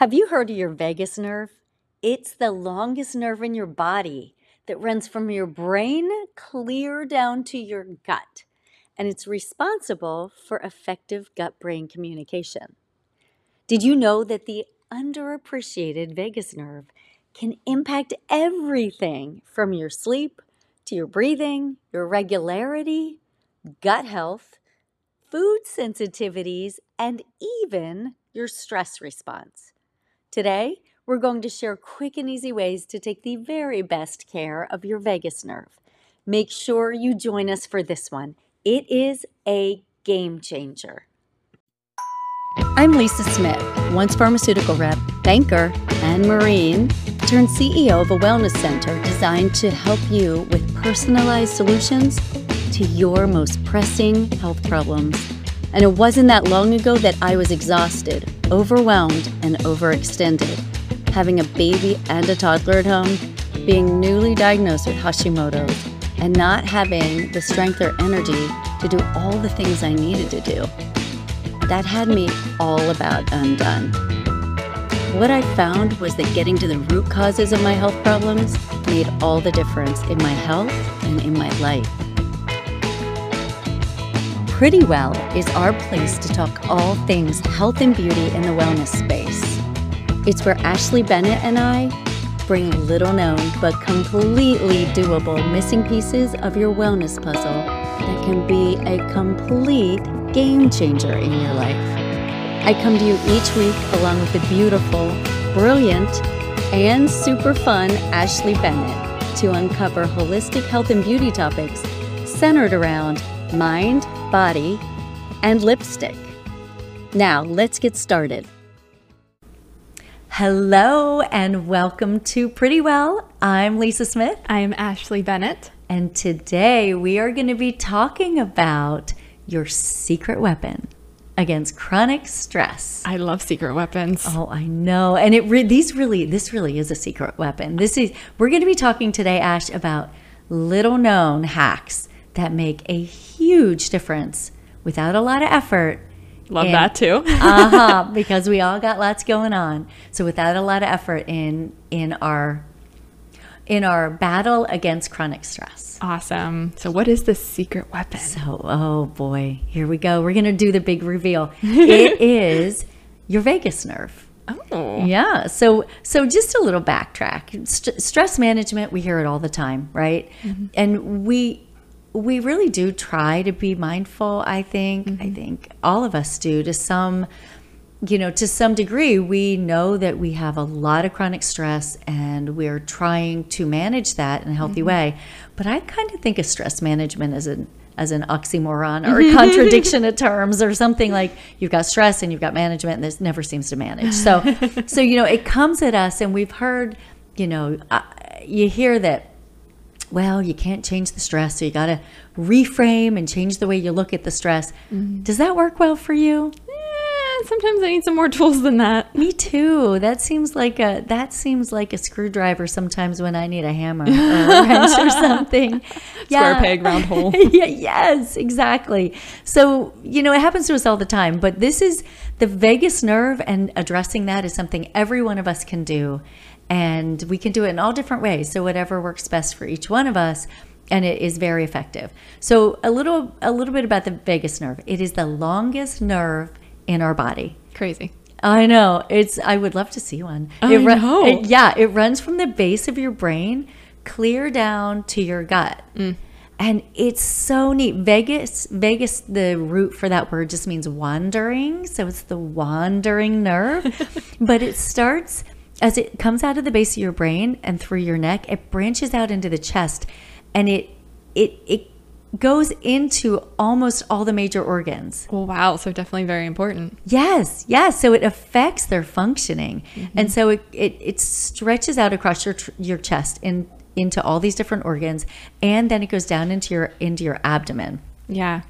Have you heard of your vagus nerve? It's the longest nerve in your body that runs from your brain clear down to your gut, and it's responsible for effective gut brain communication. Did you know that the underappreciated vagus nerve can impact everything from your sleep to your breathing, your regularity, gut health, food sensitivities, and even your stress response? Today, we're going to share quick and easy ways to take the very best care of your vagus nerve. Make sure you join us for this one. It is a game changer. I'm Lisa Smith, once pharmaceutical rep, banker, and Marine, turned CEO of a wellness center designed to help you with personalized solutions to your most pressing health problems. And it wasn't that long ago that I was exhausted, overwhelmed, and overextended. Having a baby and a toddler at home, being newly diagnosed with Hashimoto's, and not having the strength or energy to do all the things I needed to do. That had me all about undone. What I found was that getting to the root causes of my health problems made all the difference in my health and in my life. Pretty Well is our place to talk all things health and beauty in the wellness space. It's where Ashley Bennett and I bring little known but completely doable missing pieces of your wellness puzzle that can be a complete game changer in your life. I come to you each week along with the beautiful, brilliant, and super fun Ashley Bennett to uncover holistic health and beauty topics centered around mind, body, and lipstick. Now, let's get started. Hello, and welcome to Pretty Well. I'm Lisa Smith. I'm Ashley Bennett. And today we are going to be talking about your secret weapon against chronic stress. I love secret weapons. Oh, I know. And it re- these really this really is a secret weapon. This is we're going to be talking today Ash about little known hacks that make a huge difference without a lot of effort. Love that too. uh-huh, because we all got lots going on. So without a lot of effort in in our in our battle against chronic stress. Awesome. So what is the secret weapon? So, oh boy, here we go. We're going to do the big reveal. it is your vagus nerve. Oh. Yeah. So so just a little backtrack. St- stress management, we hear it all the time, right? Mm-hmm. And we we really do try to be mindful, I think. Mm-hmm. I think all of us do to some you know, to some degree, we know that we have a lot of chronic stress and we're trying to manage that in a healthy mm-hmm. way. But I kind of think of stress management as an as an oxymoron or a contradiction of terms or something like you've got stress and you've got management and this never seems to manage. So, so you know, it comes at us and we've heard, you know, uh, you hear that well, you can't change the stress, so you got to reframe and change the way you look at the stress. Mm-hmm. Does that work well for you? Eh, sometimes I need some more tools than that. Me too. That seems like a that seems like a screwdriver sometimes when I need a hammer or a wrench or something. Square peg, round hole. yeah, yes, exactly. So, you know, it happens to us all the time, but this is the vagus nerve and addressing that is something every one of us can do and we can do it in all different ways so whatever works best for each one of us and it is very effective so a little a little bit about the vagus nerve it is the longest nerve in our body crazy I know. It's. I would love to see one. I it know. It, yeah, it runs from the base of your brain clear down to your gut. Mm. And it's so neat. Vagus, Vagus, the root for that word just means wandering. So it's the wandering nerve. but it starts as it comes out of the base of your brain and through your neck, it branches out into the chest and it it it goes into almost all the major organs. Oh, wow. So definitely very important. Yes. Yes. So it affects their functioning. Mm-hmm. And so it, it, it, stretches out across your, your chest and into all these different organs. And then it goes down into your, into your abdomen. Yeah.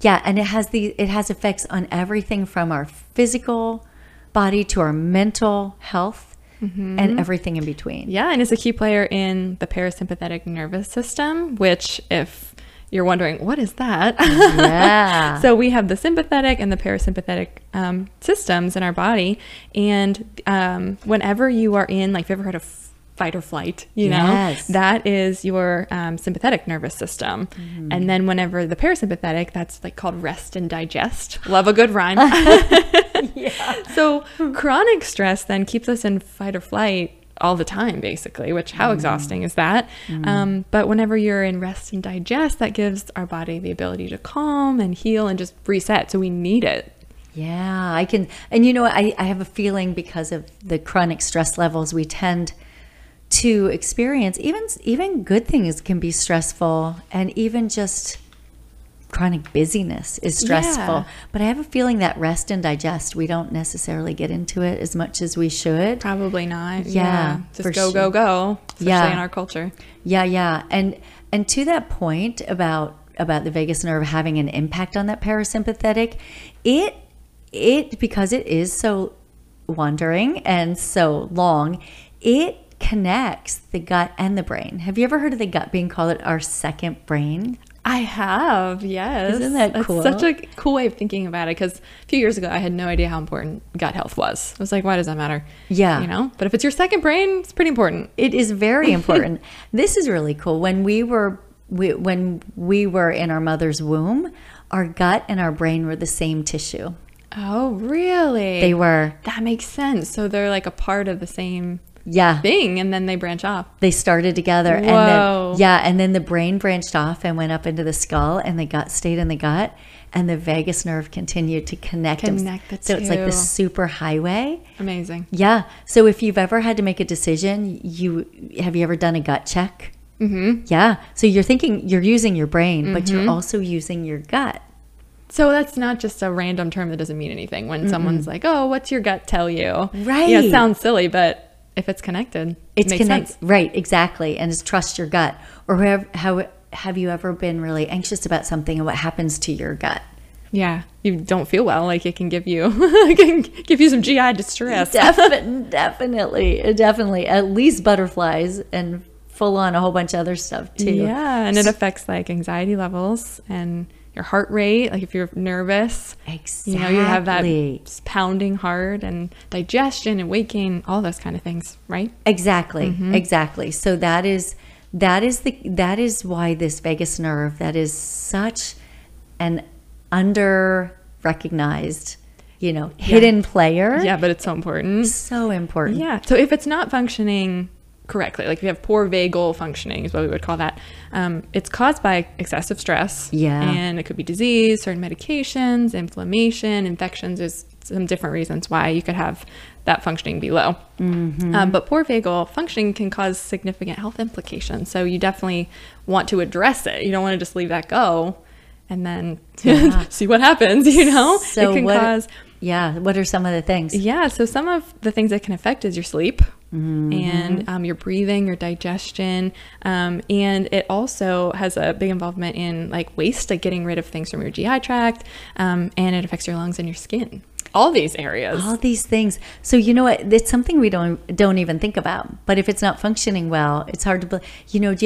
Yeah. And it has the, it has effects on everything from our physical body to our mental health mm-hmm. and everything in between. Yeah, and it's a key player in the parasympathetic nervous system, which if you're wondering, what is that? Yeah. so we have the sympathetic and the parasympathetic um, systems in our body. And um, whenever you are in, like, if you've ever heard of fight or flight, you know, Yes. that is your um, sympathetic nervous system. Mm-hmm. And then whenever the parasympathetic, that's like called rest and digest. Love a good rhyme. So chronic stress then keeps us in fight or flight all the time, basically, which how exhausting is that? Um, but whenever you're in rest and digest, that gives our body the ability to calm and heal and just reset. So we need it. Yeah, I can. And you know, I, I have a feeling because of the chronic stress levels, we tend to experience even even good things can be stressful, and even just chronic busyness is stressful. Yeah. But I have a feeling that rest and digest, we don't necessarily get into it as much as we should. Probably not. Yeah, Just for go, sure. go, go. Especially Yeah. in our culture. Yeah, yeah. And and to that point about about the vagus nerve having an impact on that parasympathetic, it it because it is so wandering and so long, it connects the gut and the brain. Have you ever heard of the gut being called our second brain? I have, yes. Isn't that cool? such a cool way of thinking about it because a few years ago I had no idea how important gut health was. I was like, why does that matter? Yeah. You know? But if it's your second brain, it's pretty important. It is very important. this is really cool. When we were we, when we were in our mother's womb, our gut and our brain were the same tissue. Oh, really? They were That makes sense. So they're like a part of the same yeah. thing and then they branch off. they started together and Whoa. then yeah and then the brain branched off and went up into the skull and the gut stayed in the gut and the vagus nerve continued to connect them. Connect the so it's like two. the super highway Amazing. yeah so if you've ever had to make a decision you have you ever done a gut check mm-hmm. yeah so you're thinking you're using your brain but Mm-hmm. you're also using your gut So that's not just a random term that doesn't mean anything. When someone's like, "Oh, what's your gut tell you?" Right. Yeah, it sounds silly, but if it's connected, it's it makes sense. right exactly and it's trust your gut or have how have you ever been really anxious about something and what happens to your gut Yeah, you don't feel well. Like it can give you, can give you some GI distress. definitely, definitely, definitely. At least butterflies and full on a whole bunch of other stuff too. Yeah, and it affects like anxiety levels and your heart rate. Like if you're nervous, exactly. you know, you have that pounding heart and digestion and weight gain, all those kind of things, right? Exactly, Mm-hmm. exactly. So that is that is the that is why this vagus nerve that is such an under recognized, you know, hidden player. Yeah, but it's so important. So important. Yeah. So if it's not functioning correctly, like if you have poor vagal functioning, is what we would call that, um, it's caused by excessive stress. Yeah. And it could be disease, certain medications, inflammation, infections. There's some different reasons why you could have that functioning be low. Mm-hmm. Um, but poor vagal functioning can cause significant health implications. So you definitely want to address it. You don't want to just leave that go and then Yeah. see what happens, you know? So it can what- cause Yeah. What are some of the things? yeah, so some of the things that can affect is your sleep and um, your breathing, your digestion, um, and it also has a big involvement in like waste, like getting rid of things from your GI tract, um, and it affects your lungs and your skin. All these areas. all these things. So you know what? It's something we don't don't even think about. But if it's not functioning well, it's hard to. You know,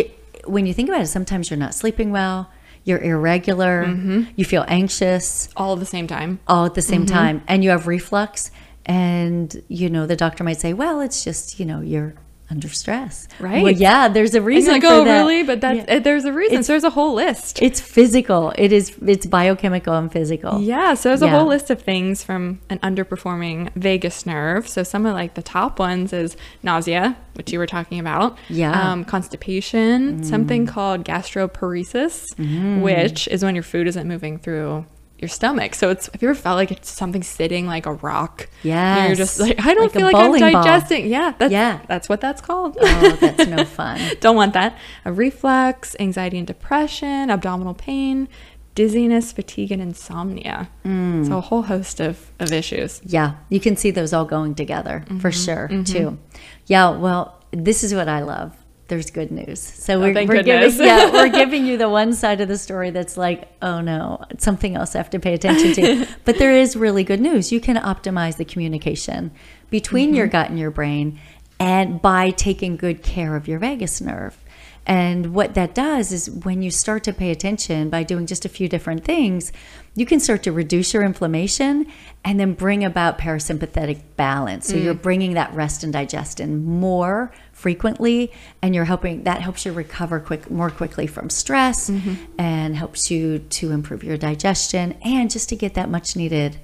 when you think about it, sometimes you're not sleeping well. You're irregular. Mm-hmm. You feel anxious all at the same time. all at the same Mm-hmm. time, and you have reflux. And you know, the doctor might say, "Well, it's just you know you're under stress." Right. Well, yeah. There's a reason like, for oh, that. really? But that's Yeah. uh, there's a reason. It's- so there's a whole list. It's physical. It is. It's biochemical and physical. Yeah, so there's a whole list of things from an underperforming vagus nerve. So some of like the top ones is nausea, which you were talking about. Yeah. Mm. Um, constipation, something called gastroparesis, which is when your food isn't moving through your stomach. So it's if you ever felt like it's something sitting like a rock. Yeah. You're just like I don't Like feel like I'm bowling ball. digesting. Yeah. That's, Yeah. That's what that's called. Oh, that's no fun. Don't want that. A reflux, anxiety and depression, abdominal pain, dizziness, fatigue, and insomnia. Mm. So a whole host of, of issues. Yeah, you can see those all going together for Mm-hmm. sure, too. Yeah, well, this is what I love. There's good news. So we're, Oh, we're giving yeah, we're giving you the one side of the story that's like, oh no, it's something else I have to pay attention to. but there is really good news. You can optimize the communication between your Mm-hmm. gut and your brain and by taking good care of your vagus nerve. And what that does is when you start to pay attention by doing just a few different things, you can start to reduce your inflammation and then bring about parasympathetic balance. So you're bringing that rest and digest in more frequently and you're helping that helps you recover quick more quickly from stress mm-hmm. and helps you to improve your digestion and just to get that much needed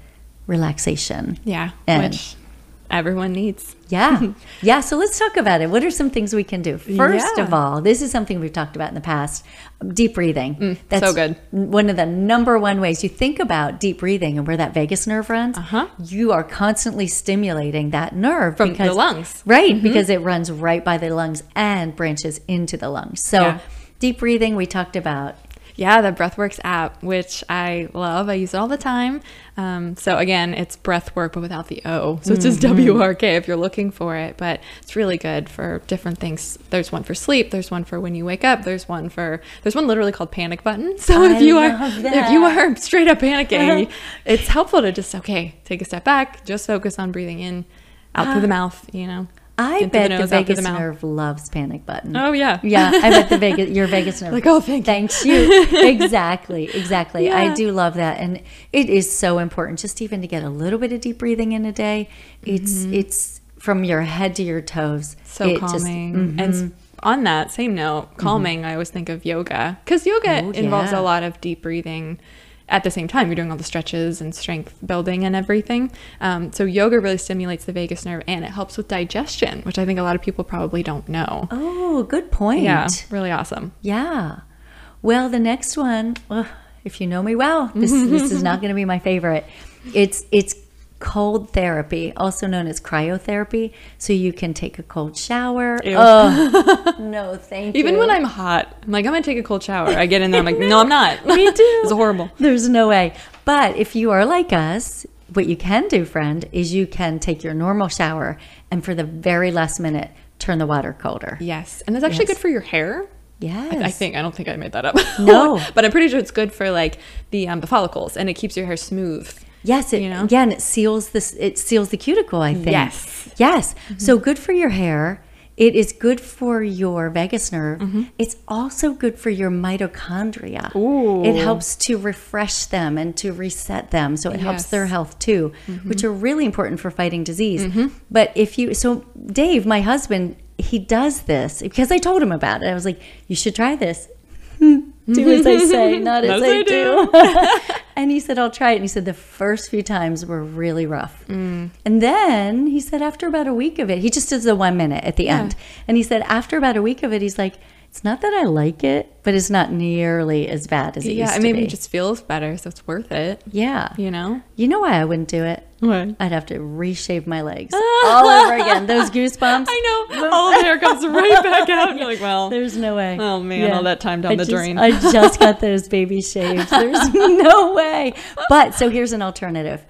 relaxation. Yeah, And- which everyone needs. Yeah. yeah. So let's talk about it. What are some things we can do? First Yeah. of all, this is something we've talked about in the past deep breathing. that's so good. One of the number one ways you think about deep breathing and where that vagus nerve runs, Uh-huh. you are constantly stimulating that nerve From the lungs. Mm-hmm. Right. Because it runs right by the lungs and branches into the lungs. So Yeah. deep breathing, we talked about. Yeah, the BreathWorks app, which I love. I use it all the time. Um, so again, it's BreathWork, but without the O. So it's just Mm-hmm. WRK if you're looking for it. But it's really good for different things. There's one for sleep. There's one for when you wake up. There's one for there's one literally called Panic Button. So I if you are love if you are straight up panicking, it's helpful to just okay take a step back, just focus on breathing in, out through the mouth. You know. I bet the, out through vagus nerve loves panic button. Oh yeah. Yeah, I bet the vagus, your vagus nerve. Like, oh, thank you. Thanks you. exactly, exactly. I do love that, and it is so important. Just even to get a little bit of deep breathing in a day. It's it's from your head to your toes. Mm-hmm. so It just- calming. Mhm. And on that same note, calming, I always think of yoga because yoga Oh, involves yeah. a lot of deep breathing. At the same time, you're doing all the stretches and strength building and everything. Um, so yoga really stimulates the vagus nerve and it helps with digestion, which I think a lot of people probably don't know. oh, good point. Yeah, really awesome. Yeah. Well, the next one, ugh, if you know me well, this this is not going to be my favorite. It's it's cold therapy, also known as cryotherapy. So you can take a cold shower. Ew. Oh, no, thank you. Even when I'm hot, I'm like, I'm gonna take a cold shower. I get in there, I'm like, no, I'm not. Me too. it's horrible. There's no way. But if you are like us, what you can do, friend, is you can take your normal shower and for the very last minute, turn the water colder. Yes, and that's actually Yes. good for your hair. Yes. I, I think I don't think I made that up. No. but I'm pretty sure it's good for like the um, the follicles, and it keeps your hair smooth. Yes, it, You know? yeah, and it seals this. It seals the cuticle. I think. Yes. Mm-hmm. Yes. So good for your hair. It is good for your vagus nerve. Mm-hmm. It's also good for your mitochondria. Ooh. It helps to refresh them and to reset them. So it helps their health too, Mm-hmm. which are really important for fighting disease. But if you, so Dave, my husband, he does this because I told him about it. I was like, you should try this. Do as I say, not as I I do. and he said, I'll try it. And he said, the first few times were really rough. Mm. And then he said, after about a week of it, he just does the one minute at the end. And he said, after about a week of it, he's like, it's not that I like it, but it's not nearly as bad as it Yeah, used to be. Yeah, it maybe just feels better, so it's worth it. yeah. You know. You know why I wouldn't do it? What? I'd have to reshave my legs all over again. Those goosebumps. I know. All the hair comes right back out. And you're like, well, There's no way. Oh, man, all that time down I the just- drain. I just got those baby shaves. There's no way. But so here's an alternative.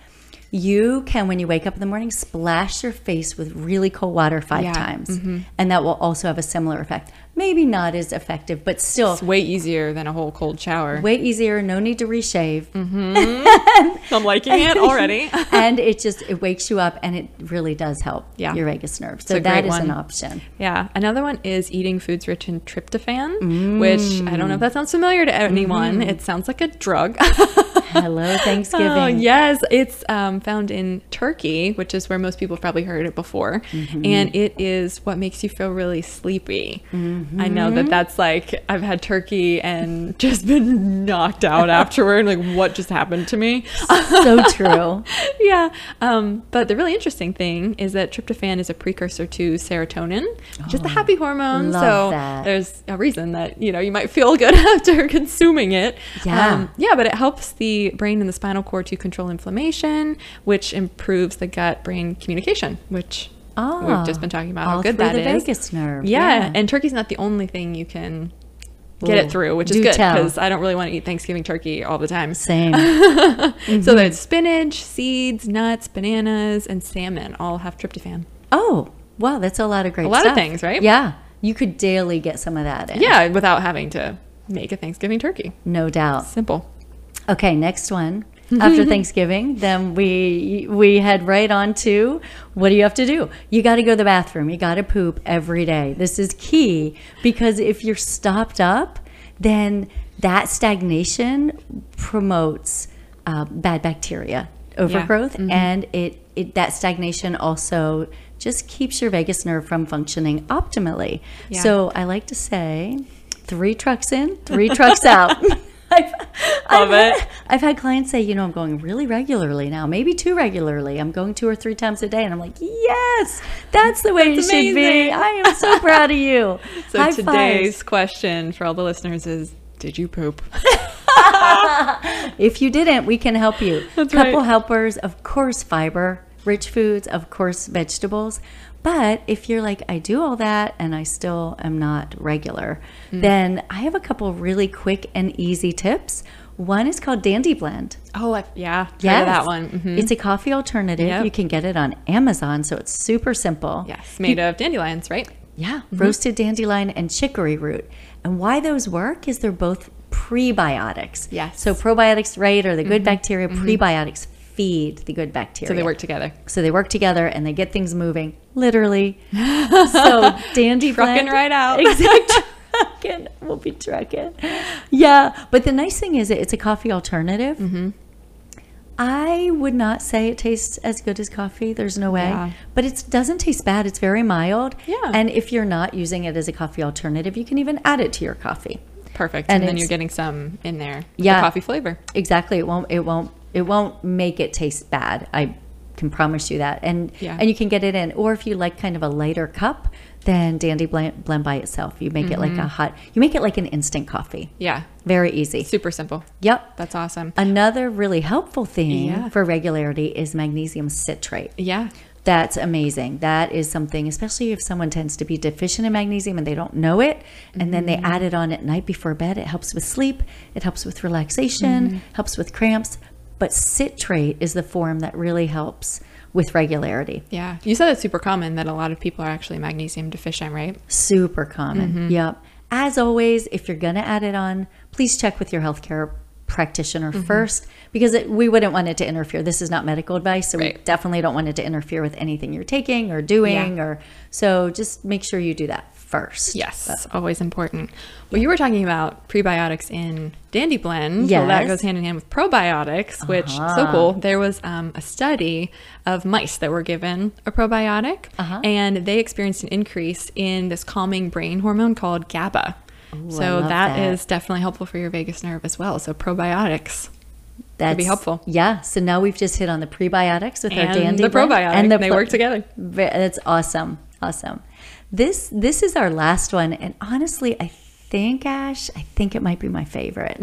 You can, when you wake up in the morning, splash your face with really cold water five Yeah, times. mm-hmm. And that will also have a similar effect. Maybe not as effective, but still it's way easier than a whole cold shower. way easier. No need to reshave. Mm-hmm. I'm liking it already. and it just, it wakes you up and it really does help Yeah. your vagus nerve. So that is is an option. Yeah. Another one is eating foods rich in tryptophan, which I don't know if mm. that sounds familiar to anyone. Mm-hmm. It sounds like a drug. Hello, Thanksgiving. Oh, yes. It's um, found in Turkey, which is where most people probably heard it before. And it is what makes you feel really sleepy. I know that that's like, I've had turkey and just been knocked out afterward. Like, what just happened to me? so true. yeah. Um, but the really interesting thing is that tryptophan is a precursor to serotonin, which is the happy hormone. so that. there's a reason that, you know, you might feel good after consuming it. Yeah. yeah, but it helps the brain and the spinal cord to control inflammation, which improves the gut brain communication, which Oh, we've just been talking about how ah, good through that the is. vagus nerve. Yeah. And turkey's not the only thing you can get Ooh, it through, which is good because I don't really want to eat Thanksgiving turkey all the time. Same. Mm-hmm. So there's spinach, seeds, nuts, bananas, and salmon all have tryptophan. Oh, wow, that's a lot of great A lot of things, right? Yeah. You could daily get some of that in. Yeah, without having to make a Thanksgiving turkey. No doubt. Simple. Okay, next one. after Thanksgiving, then we we head right on to what do you have to do? You got to go to the bathroom. You got to poop every day. This is key because if you're stopped up, then that stagnation promotes uh, bad bacteria overgrowth, and it, it that stagnation also just keeps your vagus nerve from functioning optimally. Yeah. So I like to say, three trucks in, three trucks out. I've, I've, it. Had, I've had clients say, you know, I'm going really regularly now, maybe too regularly. I'm going two or three times a day. And I'm like, yes, that's the way That's it should be. I am so proud of you. So High today's fives. question for all the listeners is did you poop? If you didn't, we can help you. That's Couple right. helpers, of course, fiber, rich foods, of course, vegetables. But if you're like, I do all that and I still am not regular, Mm. then I have a couple really quick and easy tips. One is called Dandy Blend. Oh, I, yeah. Yes. that one. Mhm. It's a coffee alternative. Yep. You can get it on Amazon, so it's super simple. Yes, made of dandelions, right? Yeah, Mm-hmm. roasted dandelion and chicory root. And why those work is they're both prebiotics. Yes. Mm-hmm. So probiotics, right, are the good bacteria. Prebiotics feed the good bacteria. So they work together. So they work together and they get things moving, literally. so dandy Trucking blend- right out. Exactly. We'll be trucking. Yeah. But the nice thing is it's a coffee alternative. Mm-hmm. I would not say it tastes as good as coffee. There's no way. Yeah. But it doesn't taste bad. It's very mild. Yeah. And if you're not using it as a coffee alternative, you can even add it to your coffee. Perfect. And And, then you're getting some in there. Yeah. The coffee flavor. Exactly. It won't. It won't. It won't make it taste bad. I can promise you that. And Yeah. and you can get it in. Or if you like kind of a lighter cup, then Dandy blend, blend by itself. You make it like Mm-hmm. a hot. You make it like an instant coffee. Yeah. Very easy. Super simple. Yep. That's awesome. Another really helpful thing Yeah. for regularity is magnesium citrate. Yeah. That's amazing. That is something, especially if someone tends to be deficient in magnesium and they don't know it, and then they Mm-hmm. add it on at night before bed. It helps with sleep, it helps with relaxation, Mm-hmm. helps with cramps. But citrate is the form that really helps with regularity. Yeah. You said it's super common that a lot of people are actually magnesium deficient, right? Super common. Mm-hmm. Yep. As always, if you're going to add it on, please check with your healthcare practitioner Mm-hmm. first because it, we wouldn't want it to interfere. This is not medical advice, so we definitely don't want it to interfere with anything you're taking or doing or so just make sure you do that first. Yes, that's always important. Well, you were talking about prebiotics in Dandy Blend. Well, that goes hand in hand with probiotics, which so Uh-huh. cool. There was um, a study of mice that were given a probiotic, Uh-huh. and they experienced an increase in this calming brain hormone called GABA. I so that that. is definitely helpful for your vagus nerve as well. So probiotics. That's be helpful. Yeah. So now we've just hit on the prebiotics with our And dandy the probiotic. and the They work together. That's awesome. Awesome. This this is our last one, and honestly, I think Ash, I think it might be my favorite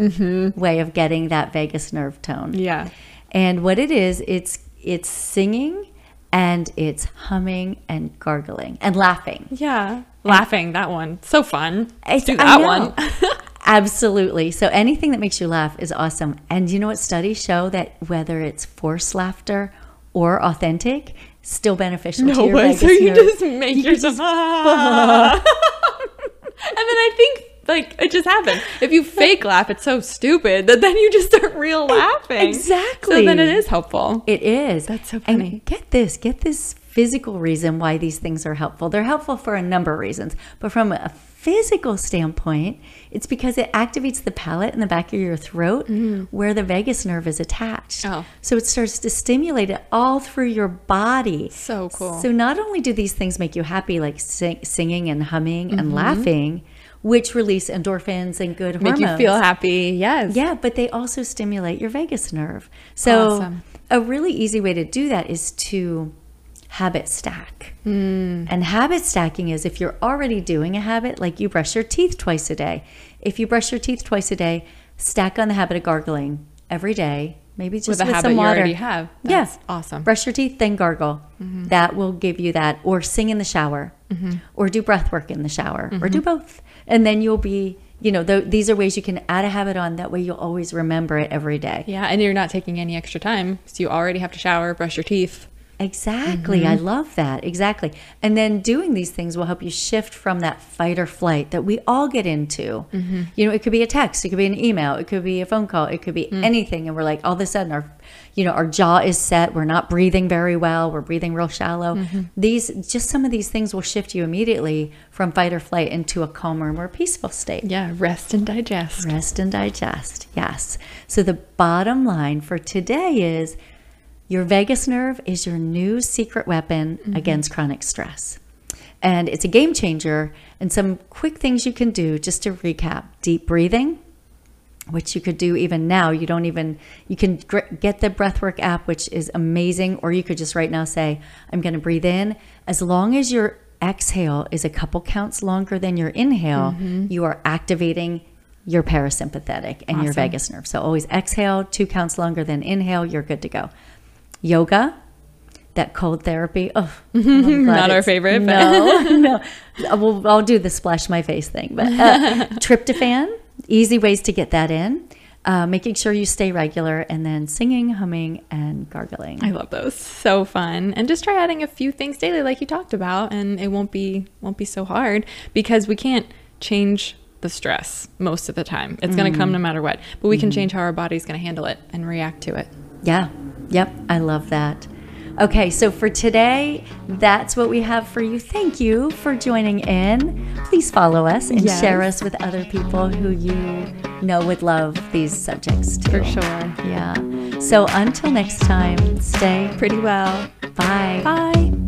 way of getting that vagus nerve tone. Mm-hmm. Yeah. And what it is, it's it's singing and it's humming and gargling and laughing. Yeah. Laughing, that one. So fun. Let's do that one. Absolutely. So anything that makes you laugh is awesome. And you know what studies show that whether it's forced laughter or authentic, still beneficial to No your way. vagus So you nerve. just make yourself. and then I think like it just happened. If you fake laugh, it's so stupid that then you just start real laughing. Exactly. So then it is helpful. It is. That's so funny. And get this, get this physical reason why these things are helpful. They're helpful for a number of reasons, but from a physical standpoint, it's because it activates the palate in the back of your throat where the vagus nerve is attached. Oh. So it starts to stimulate it all through your body. So cool. So not only do these things make you happy, like sing, singing and humming and Mm-hmm. laughing, which release endorphins and good hormones. Make you feel happy. Yes. Yeah, but they also stimulate your vagus nerve. So Awesome. a really easy way to do that is to habit stack. Hmm. And habit stacking is if you're already doing a habit, like you brush your teeth twice a day. If you brush your teeth twice a day, stack on the habit of gargling every day. Maybe just With with, a habit some you water. already have. Yes, That's awesome. Mm-hmm. Brush your teeth, then gargle. That will give you that. Or sing in the shower, or do breath work in the shower, or Mm-hmm. do both. And then you'll be, you know, th- these are ways you can add a habit on. That way you'll always remember it every day. Yeah, and you're not taking any extra time. So you already have to shower, brush your teeth. Exactly. Mm-hmm. I love that. Exactly. And then doing these things will help you shift from that fight or flight that we all get into. Mm-hmm. You know, it could be a text, it could be an email, it could be a phone call, it could be Mm. anything. And we're like, all of a sudden, our, you know, our jaw is set. We're not breathing very well. We're breathing real shallow. Mm-hmm. These, just some of these things will shift you immediately from fight or flight into a calmer, more peaceful state. Yeah, rest and digest. Rest and digest. Yes. So the bottom line for today is your vagus nerve is your new secret weapon mm-hmm. against chronic stress. And it's a game changer. And some quick things you can do just to recap deep breathing, which you could do even now. You don't even, you can gr- get the breathwork app, which is amazing. Or you could just right now say, I'm going to breathe in. As long as your exhale is a couple counts longer than your inhale, mm-hmm. you are activating your parasympathetic and your vagus nerve. So always exhale two counts longer than inhale, you're good to go. Yoga, that cold therapy. Oh, Not our favorite, No, no. Uh, Well, I'll do the splash my face thing. But uh, tryptophan, easy ways to get that in. Uh, making sure you stay regular, and then singing, humming, and gargling. I love those. So fun. And just try adding a few things daily like you talked about and it won't be won't be so hard because we can't change the stress most of the time. It's going to come no matter what. But we can change how our body's going to handle it and react to it. Yeah. Yep. I love that. Okay, so for today, that's what we have for you. Thank you for joining in. Please follow us and Yes. share us with other people who you know would love these subjects too. For sure. Yeah. So until next time, stay Pretty well. Bye. Bye.